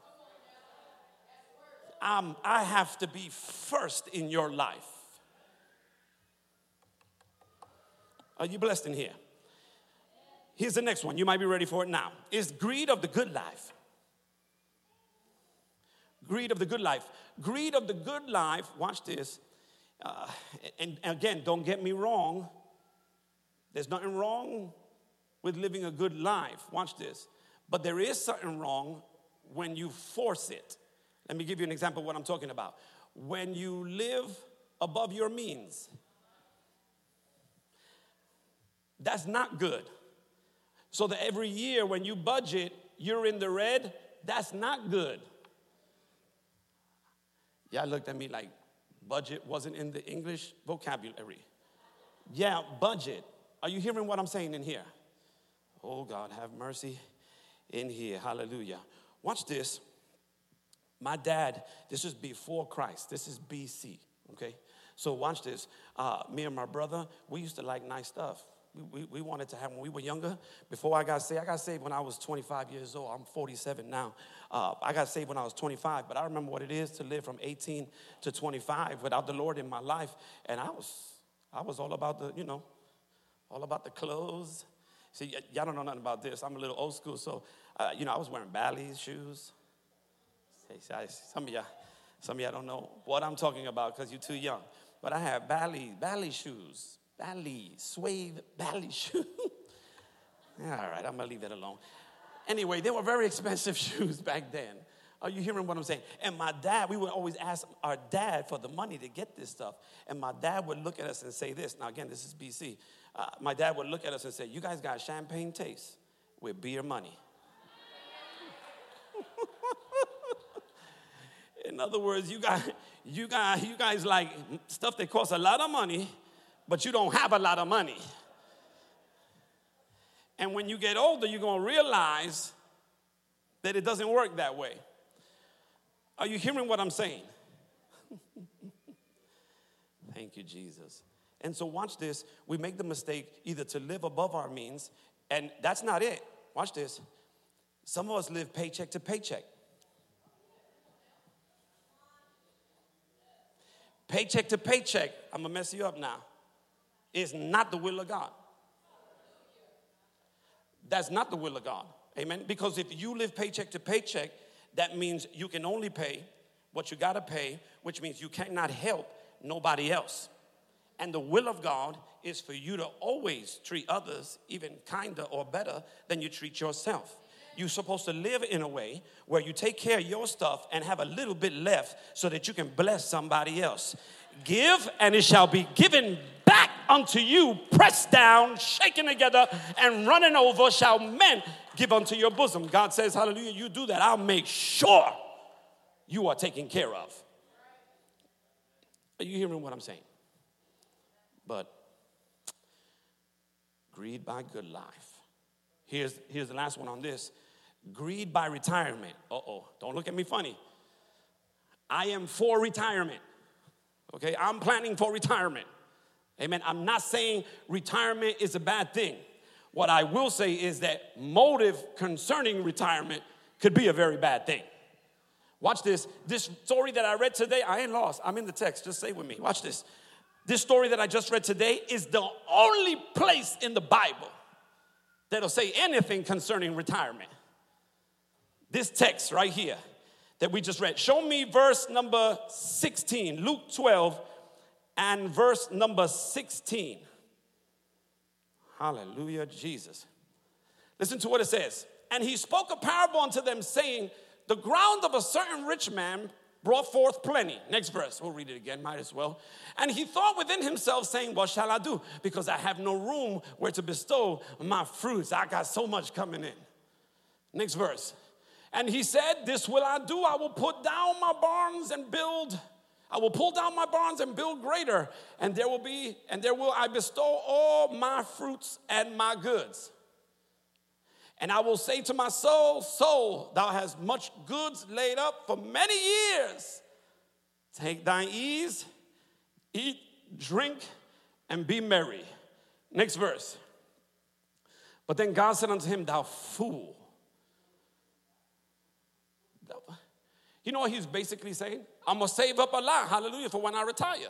I'm, I have to be first in your life. Are you blessed in here? Here's the next one. You might be ready for it now. Is greed of the good life. Greed of the good life. Greed of the good life, watch this. Uh, and again, don't get me wrong. There's nothing wrong with living a good life. Watch this. But there is something wrong when you force it. Let me give you an example of what I'm talking about. When you live above your means, that's not good. So that every year when you budget, you're in the red, that's not good. Yeah, looked at me like budget wasn't in the English vocabulary. Yeah, budget. Are you hearing what I'm saying in here? Oh, God, have mercy in here. Hallelujah. Watch this. My dad, this is before Christ, this is BC, okay? So, watch this. Uh, me and my brother, we used to like nice stuff. We, we, we, wanted to have when we were younger. Before I got saved, I got saved when I was 25 years old. I'm 47 now. Uh, I got saved when I was 25, but I remember what it is to live from 18 to 25 without the Lord in my life. And I was, I was all about the, you know, all about the clothes. See, y- y'all don't know nothing about this. I'm a little old school, so uh, you know I was wearing Bally's shoes. Some of y'all, some of y'all don't know what I'm talking about because you're too young. But I had Bally, Bally shoes, Bally, suede Bally shoes. All right, I'm gonna leave that alone. Anyway, they were very expensive shoes back then. Are you hearing what I'm saying? And my dad, we would always ask our dad for the money to get this stuff. And my dad would look at us and say this. Now, again, this is BC. Uh, my dad would look at us and say, You guys got champagne taste with beer money. In other words, you got, you got, you guys like stuff that costs a lot of money, but you don't have a lot of money. And when you get older, you're gonna realize that it doesn't work that way. Are you hearing what I'm saying? Thank you, Jesus. And so, watch this. We make the mistake either to live above our means, and that's not it. Watch this. Some of us live paycheck to paycheck. Paycheck to paycheck, I'm gonna mess you up now, is not the will of God. That's not the will of God. Amen. Because if you live paycheck to paycheck, that means you can only pay what you gotta pay, which means you cannot help nobody else. And the will of God is for you to always treat others even kinder or better than you treat yourself. You're supposed to live in a way where you take care of your stuff and have a little bit left so that you can bless somebody else. Give, and it shall be given back unto you, pressed down, shaken together, and running over, shall men give unto your bosom. God says, Hallelujah, you do that. I'll make sure you are taken care of. Are you hearing what I'm saying? But greed by good life. Here's, here's the last one on this Greed by retirement. Uh oh, don't look at me funny. I am for retirement. Okay, I'm planning for retirement. Amen. I'm not saying retirement is a bad thing. What I will say is that motive concerning retirement could be a very bad thing. Watch this. This story that I read today, I ain't lost. I'm in the text. Just say with me. Watch this. This story that I just read today is the only place in the Bible that'll say anything concerning retirement. This text right here that we just read. Show me verse number 16, Luke 12 and verse number 16. Hallelujah, Jesus. Listen to what it says. And he spoke a parable unto them, saying, The ground of a certain rich man brought forth plenty. Next verse, we'll read it again, might as well. And he thought within himself, saying, What shall I do? Because I have no room where to bestow my fruits. I got so much coming in. Next verse. And he said, This will I do. I will put down my barns and build. I will pull down my barns and build greater, and there will be, and there will I bestow all my fruits and my goods. And I will say to my soul, Soul, thou hast much goods laid up for many years. Take thine ease, eat, drink, and be merry. Next verse. But then God said unto him, Thou fool. You know what he's basically saying? I'm gonna save up a lot, hallelujah, for when I retire. That's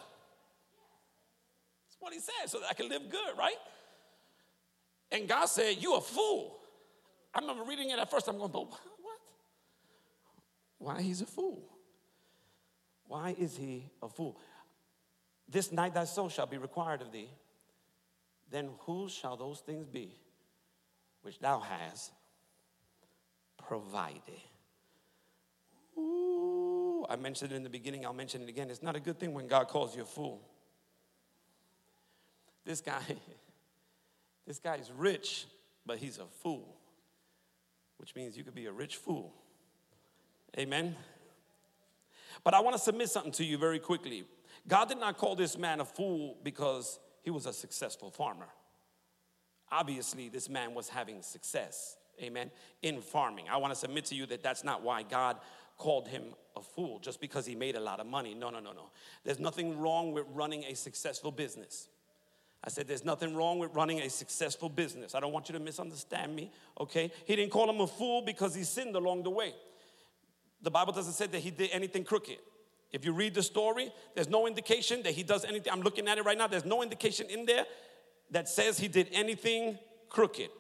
what he said, so that I can live good, right? And God said, You a fool. I remember reading it at first, I'm going, but what? Why he's a fool? Why is he a fool? This night thy soul shall be required of thee. Then whose shall those things be which thou hast provided? Ooh, I mentioned it in the beginning, I'll mention it again. It's not a good thing when God calls you a fool. This guy, this guy is rich, but he's a fool which means you could be a rich fool. Amen. But I want to submit something to you very quickly. God did not call this man a fool because he was a successful farmer. Obviously, this man was having success, amen, in farming. I want to submit to you that that's not why God called him a fool, just because he made a lot of money. No, no, no, no. There's nothing wrong with running a successful business. I said, There's nothing wrong with running a successful business. I don't want you to misunderstand me, okay? He didn't call him a fool because he sinned along the way. The Bible doesn't say that he did anything crooked. If you read the story, there's no indication that he does anything. I'm looking at it right now. There's no indication in there that says he did anything crooked.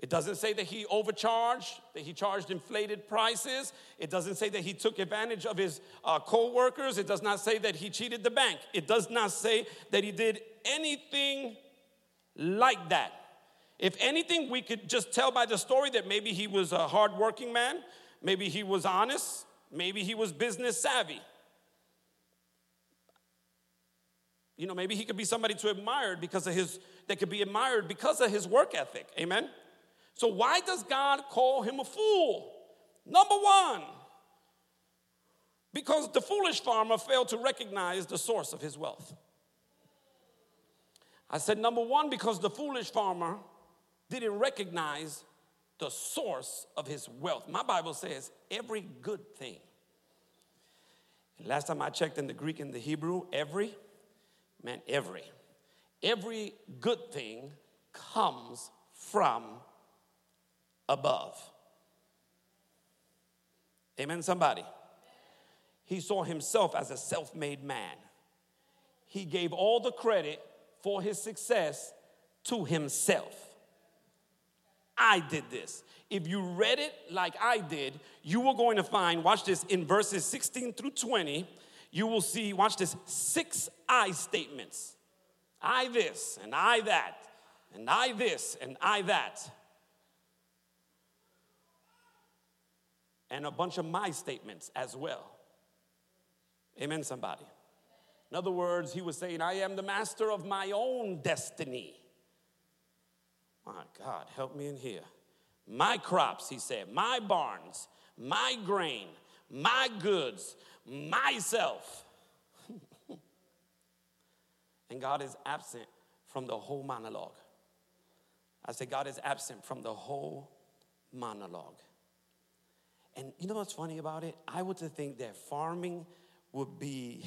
It doesn't say that he overcharged, that he charged inflated prices. It doesn't say that he took advantage of his uh, co workers. It does not say that he cheated the bank. It does not say that he did anything like that. If anything, we could just tell by the story that maybe he was a hardworking man, maybe he was honest, maybe he was business savvy. You know, maybe he could be somebody to admire because of his, that could be admired because of his work ethic. Amen? So, why does God call him a fool? Number one, because the foolish farmer failed to recognize the source of his wealth. I said, number one, because the foolish farmer didn't recognize the source of his wealth. My Bible says every good thing. last time I checked in the Greek and the Hebrew, every meant every. Every good thing comes from above. Amen, somebody. He saw himself as a self made man. He gave all the credit for his success to himself. I did this. If you read it like I did, you were going to find, watch this, in verses 16 through 20, you will see, watch this, six I statements. I this, and I that, and I this, and I that. And a bunch of my statements as well. Amen, somebody. In other words, he was saying, I am the master of my own destiny. My God, help me in here. My crops, he said, my barns, my grain, my goods, myself. and God is absent from the whole monologue. I say, God is absent from the whole monologue. And you know what's funny about it? I would think that farming would be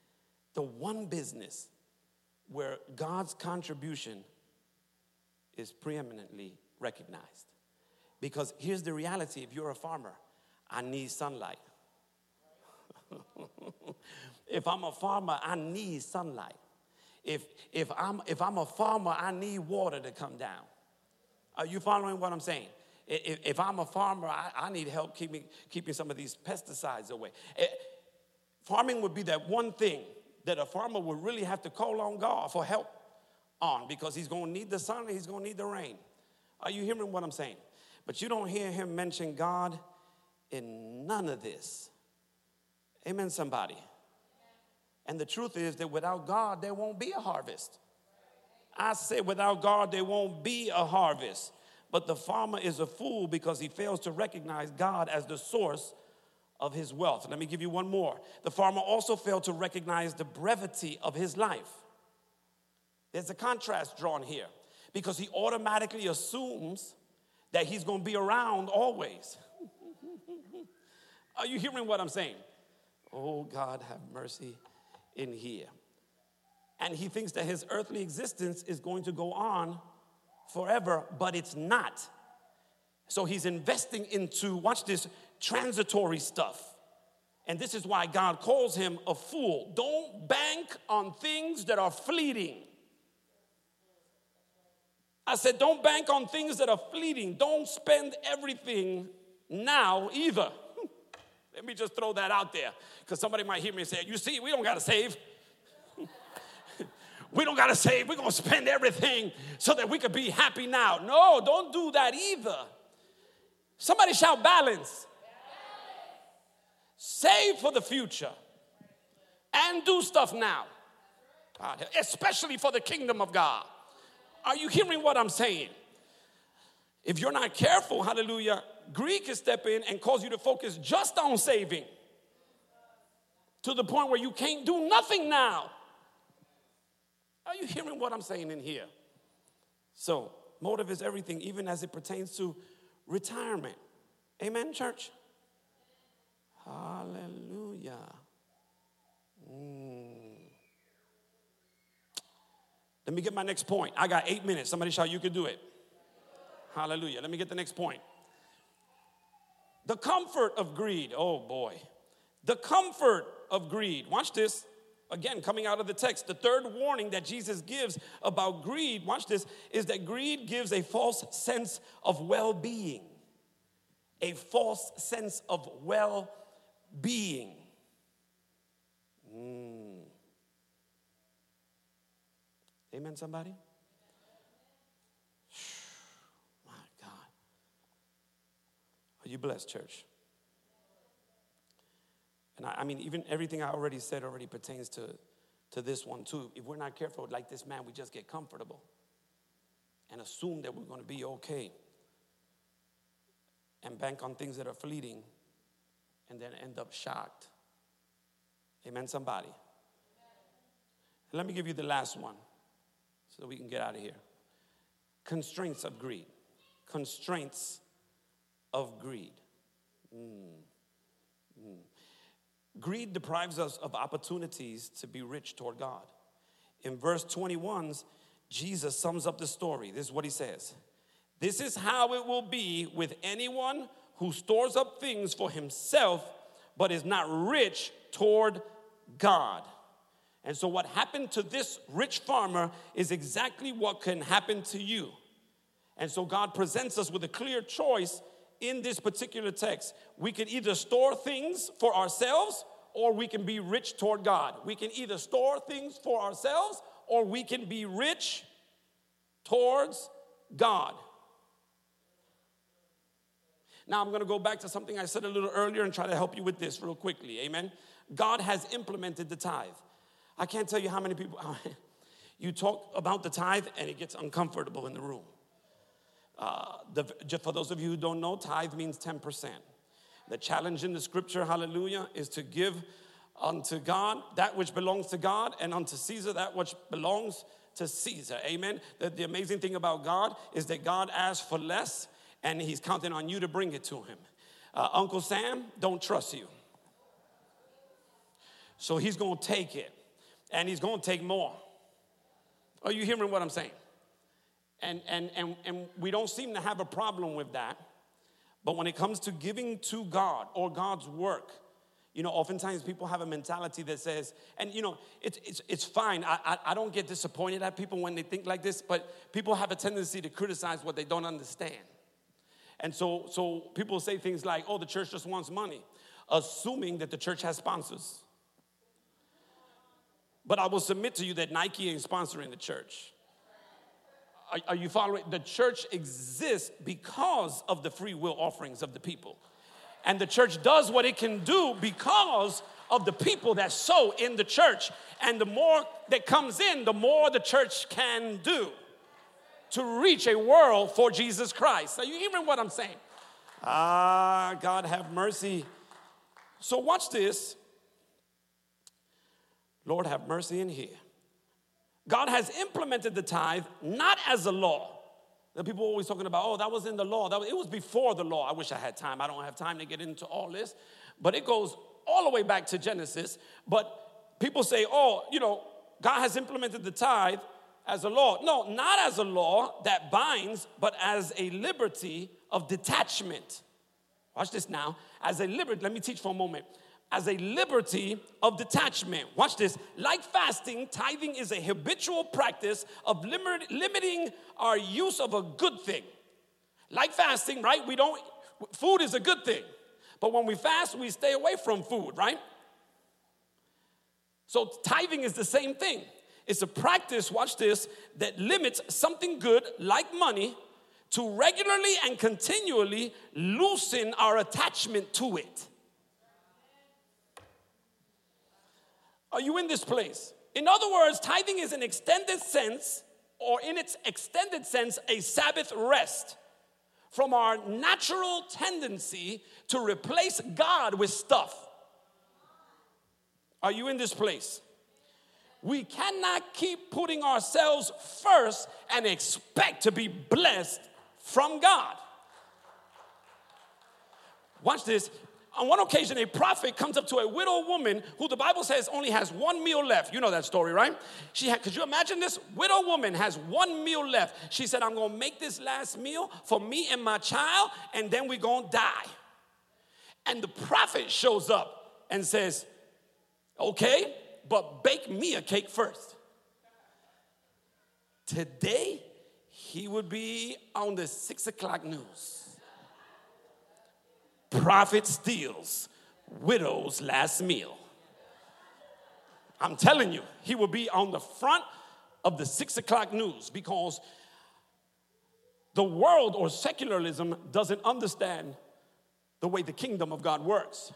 the one business where God's contribution is preeminently recognized. Because here's the reality if you're a farmer, I need sunlight. if I'm a farmer, I need sunlight. If, if, I'm, if I'm a farmer, I need water to come down. Are you following what I'm saying? If, I'm a farmer, I, need help keeping, keeping some of these pesticides away. Eh, farming would be that one thing that a farmer would really have to call on God for help on because he's going to need the sun and he's going to need the rain. Are you hearing what I'm saying? But you don't hear him mention God in none of this. Amen, somebody. And the truth is that without God, there won't be a harvest. I say, without God, there won't be a harvest. But the farmer is a fool because he fails to recognize God as the source of his wealth. Let me give you one more. The farmer also failed to recognize the brevity of his life. There's a contrast drawn here because he automatically assumes that he's going to be around always. Are you hearing what I'm saying? Oh, God, have mercy in here. And he thinks that his earthly existence is going to go on forever, but it's not. So he's investing into, watch this, transitory stuff. And this is why God calls him a fool. Don't bank on things that are fleeting. I said, don't bank on things that are fleeting. Don't spend everything now either. Let me just throw that out there because somebody might hear me say, You see, we don't got to save. We don't got to save. We're going to spend everything so that we could be happy now. No, don't do that either. Somebody shout balance. Save for the future and do stuff now, especially for the kingdom of God. Are you hearing what I'm saying? If you're not careful, hallelujah, greed can step in and cause you to focus just on saving to the point where you can't do nothing now. Are you hearing what I'm saying in here? So, motive is everything, even as it pertains to retirement. Amen, church? Hallelujah. Mm. Let me get my next point. I got eight minutes. Somebody shout, You can do it. Hallelujah. Let me get the next point. The comfort of greed. Oh boy. The comfort of greed. Watch this. Again, coming out of the text, the third warning that Jesus gives about greed, watch this, is that greed gives a false sense of well being. A false sense of well being. Mm. Amen, somebody? My God. Are you blessed, church? And I, I, mean, even everything I already said already pertains to, to this one, too. If we're not careful, like this man, we just get comfortable and assume that we're going to be okay and bank on things that are fleeting and then end up shocked. Amen, somebody. Let me give you the last one so we can get out of here. Constraints of greed. Constraints of greed. Mm. Mm. Greed deprives us of opportunities to be rich toward God. In verse 21, Jesus sums up the story. This is what he says This is how it will be with anyone who stores up things for himself but is not rich toward God. And so, what happened to this rich farmer is exactly what can happen to you. And so, God presents us with a clear choice in this particular text. We can either store things for ourselves or we can be rich toward God. We can either store things for ourselves or we can be rich towards God. Now, I'm going to go back to something I said a little earlier and try to help you with this real quickly. Amen. God has implemented the tithe. I can't tell you how many people, you talk about the tithe and it gets uncomfortable in the room. Uh, for those of you who don't know, tithe means 10%. The challenge in the scripture, hallelujah, is to give unto God that which belongs to God and unto Caesar that which belongs to Caesar. Amen. The, the amazing thing about God is that God asks for less and he's counting on you to bring it to him. uh, Uncle Sam don't trust you. So he's going to take it and he's going to take more. Are you hearing what I'm saying? And, and, and, and we don't seem to have a problem with that. But when it comes to giving to God or God's work, you know, oftentimes people have a mentality that says, and you know, it's, it's, it's fine. I, I, I don't get disappointed at people when they think like this, but people have a tendency to criticize what they don't understand. And so, so people say things like, oh, the church just wants money, assuming that the church has sponsors. But I will submit to you that Nike ain't sponsoring the church. Are, are you following? The church exists because of the free will offerings of the people. And the church does what it can do because of the people that sow in the church. And the more that comes in, the more the church can do to reach a world for Jesus Christ. Are you hearing what I'm saying? Ah, God have mercy. So, watch this. Lord, have mercy in here. God has implemented the tithe not as a law. The people are always talking about, oh, that was in the law. That was, it was before the law. I wish I had time. I don't have time to get into all this. But it goes all the way back to Genesis. But people say, oh, you know, God has implemented the tithe as a law. No, not as a law that binds, but as a liberty of detachment. Watch this now. As a liberty, let me teach for a moment. As a liberty of detachment. Watch this. Like fasting, tithing is a habitual practice of limit, limiting our use of a good thing. Like fasting, right? We don't, food is a good thing. But when we fast, we stay away from food, right? So tithing is the same thing. It's a practice, watch this, that limits something good like money to regularly and continually loosen our attachment to it. Are you in this place? In other words, tithing is an extended sense, or in its extended sense, a Sabbath rest from our natural tendency to replace God with stuff. Are you in this place? We cannot keep putting ourselves first and expect to be blessed from God. Watch this. On one occasion, a prophet comes up to a widow woman who the Bible says only has one meal left. You know that story, right? She had, could you imagine this? Widow woman has one meal left. She said, I'm gonna make this last meal for me and my child, and then we're gonna die. And the prophet shows up and says, Okay, but bake me a cake first. Today, he would be on the six o'clock news. Prophet steals widow's last meal. I'm telling you, he will be on the front of the six o'clock news because the world or secularism doesn't understand the way the kingdom of God works.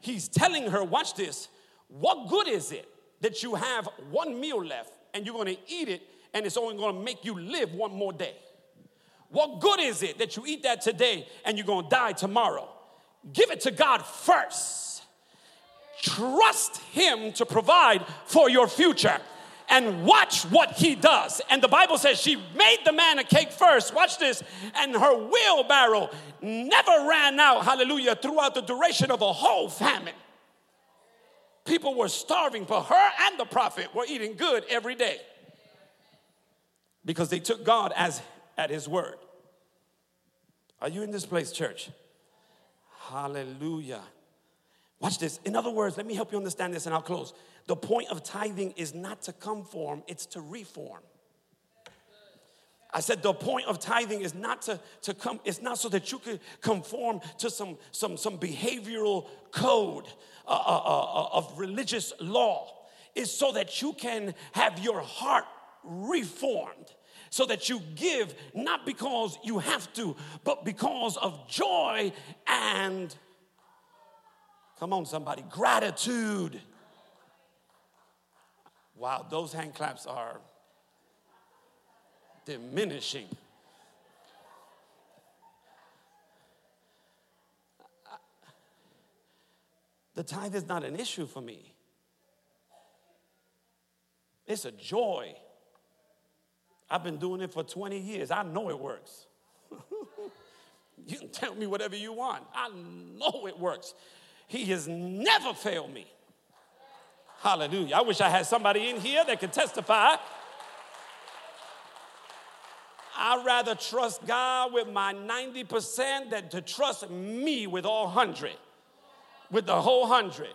He's telling her, watch this, what good is it that you have one meal left and you're gonna eat it and it's only gonna make you live one more day? What good is it that you eat that today and you're gonna die tomorrow? Give it to God first. Trust Him to provide for your future and watch what he does. And the Bible says she made the man a cake first. Watch this. And her wheelbarrow never ran out, hallelujah, throughout the duration of a whole famine. People were starving, but her and the prophet were eating good every day because they took God as at his word. Are you in this place, church? Hallelujah. Watch this. In other words, let me help you understand this and I'll close. The point of tithing is not to conform, it's to reform. I said the point of tithing is not to, to come, it's not so that you could conform to some, some, some behavioral code uh, uh, uh, uh, of religious law. It's so that you can have your heart reformed. So that you give not because you have to, but because of joy and, come on, somebody, gratitude. Wow, those hand claps are diminishing. The tithe is not an issue for me. It's a joy. I've been doing it for 20 years. I know it works. You can tell me whatever you want. I know it works. He has never failed me. Hallelujah. I wish I had somebody in here that could testify. I'd rather trust God with my 90% than to trust me with all 100, with the whole 100.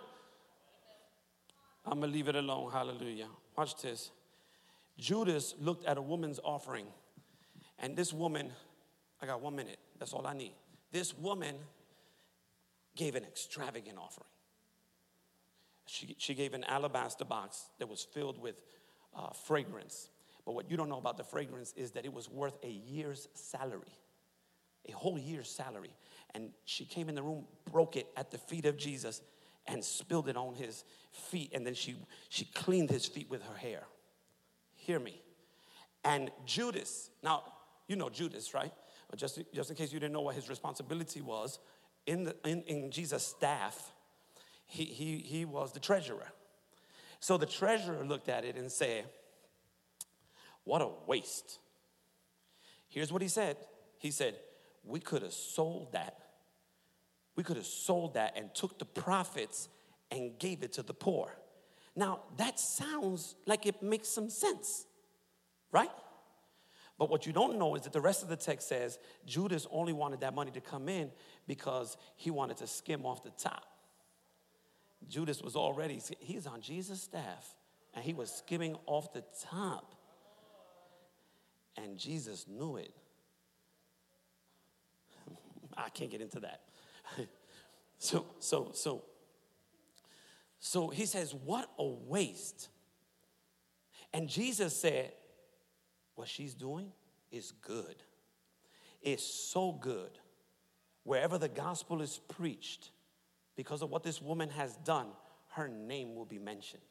I'm gonna leave it alone. Hallelujah. Watch this. Judas looked at a woman's offering, and this woman, I got one minute, that's all I need. This woman gave an extravagant offering. She, she gave an alabaster box that was filled with uh, fragrance. But what you don't know about the fragrance is that it was worth a year's salary, a whole year's salary. And she came in the room, broke it at the feet of Jesus, and spilled it on his feet. And then she, she cleaned his feet with her hair. Hear me. And Judas, now, you know Judas, right? Just, just in case you didn't know what his responsibility was, in, the, in, in Jesus' staff, he, he, he was the treasurer. So the treasurer looked at it and said, What a waste. Here's what he said He said, We could have sold that. We could have sold that and took the profits and gave it to the poor. Now, that sounds like it makes some sense, right? But what you don't know is that the rest of the text says Judas only wanted that money to come in because he wanted to skim off the top. Judas was already, he's on Jesus' staff, and he was skimming off the top. And Jesus knew it. I can't get into that. so, so, so, so he says, What a waste. And Jesus said, what she's doing is good. It's so good. Wherever the gospel is preached, because of what this woman has done, her name will be mentioned.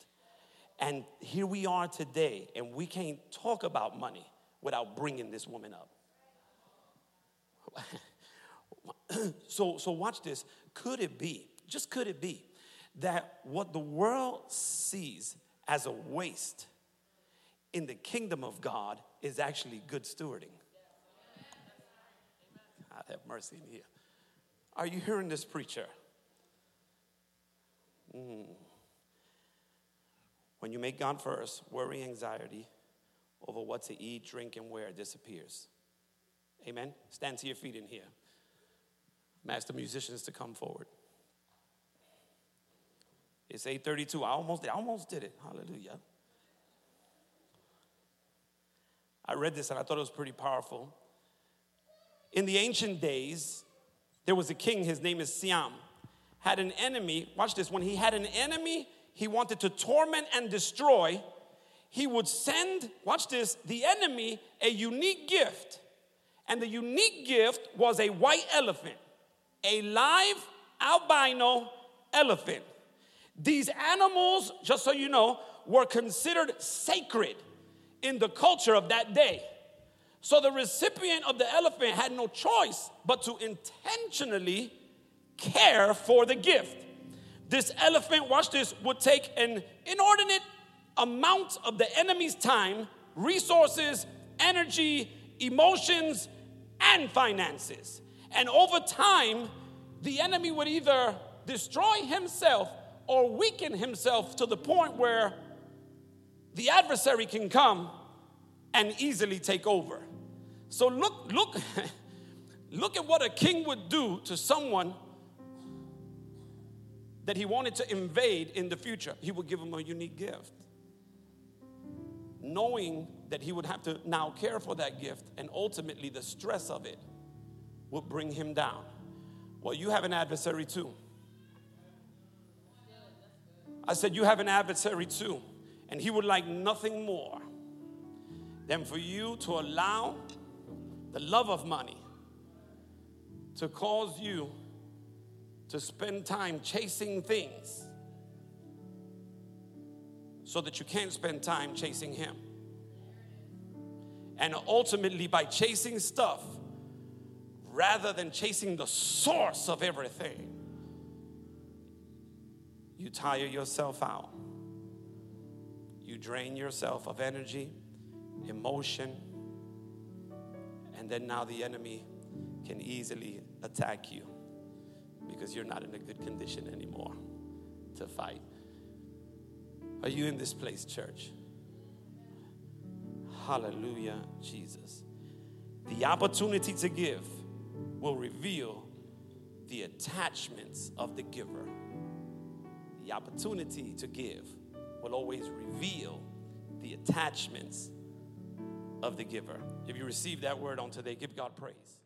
And here we are today, and we can't talk about money without bringing this woman up. so, so watch this. Could it be, just could it be, that what the world sees as a waste in the kingdom of God is actually good stewarding. God have mercy in here. Are you hearing this preacher? Mm. When you make God first, worry, anxiety over what to eat, drink, and wear disappears. Amen. Stand to your feet in here. Master musicians to come forward. It's 8:32. I almost, I almost did it. Hallelujah. I read this and I thought it was pretty powerful. In the ancient days, there was a king, his name is Siam, had an enemy. Watch this. When he had an enemy he wanted to torment and destroy, he would send, watch this, the enemy a unique gift. And the unique gift was a white elephant, a live albino elephant. These animals, just so you know, were considered sacred in the culture of that day. So the recipient of the elephant had no choice but to intentionally care for the gift. This elephant, watch this, would take an inordinate amount of the enemy's time, resources, energy, emotions, and finances. And over time, the enemy would either destroy himself or weaken himself to the point where the adversary can come and easily take over. So look, look, look at what a king would do to someone that he wanted to invade in the future. He would give him a unique gift. Knowing that he would have to now care for that gift and ultimately the stress of it would bring him down. Well, you have an adversary too. I said, You have an adversary too. And he would like nothing more than for you to allow the love of money to cause you to spend time chasing things so that you can't spend time chasing Him. And ultimately, by chasing stuff rather than chasing the source of everything, you tire yourself out. You drain yourself of energy, emotion, and then now the enemy can easily attack you because you're not in a good condition anymore to fight. Are you in this place, church? Hallelujah, Jesus. The opportunity to give will reveal the attachments of the giver. The opportunity to give will always reveal the attachments of the giver. If you receive that word on today, give God praise.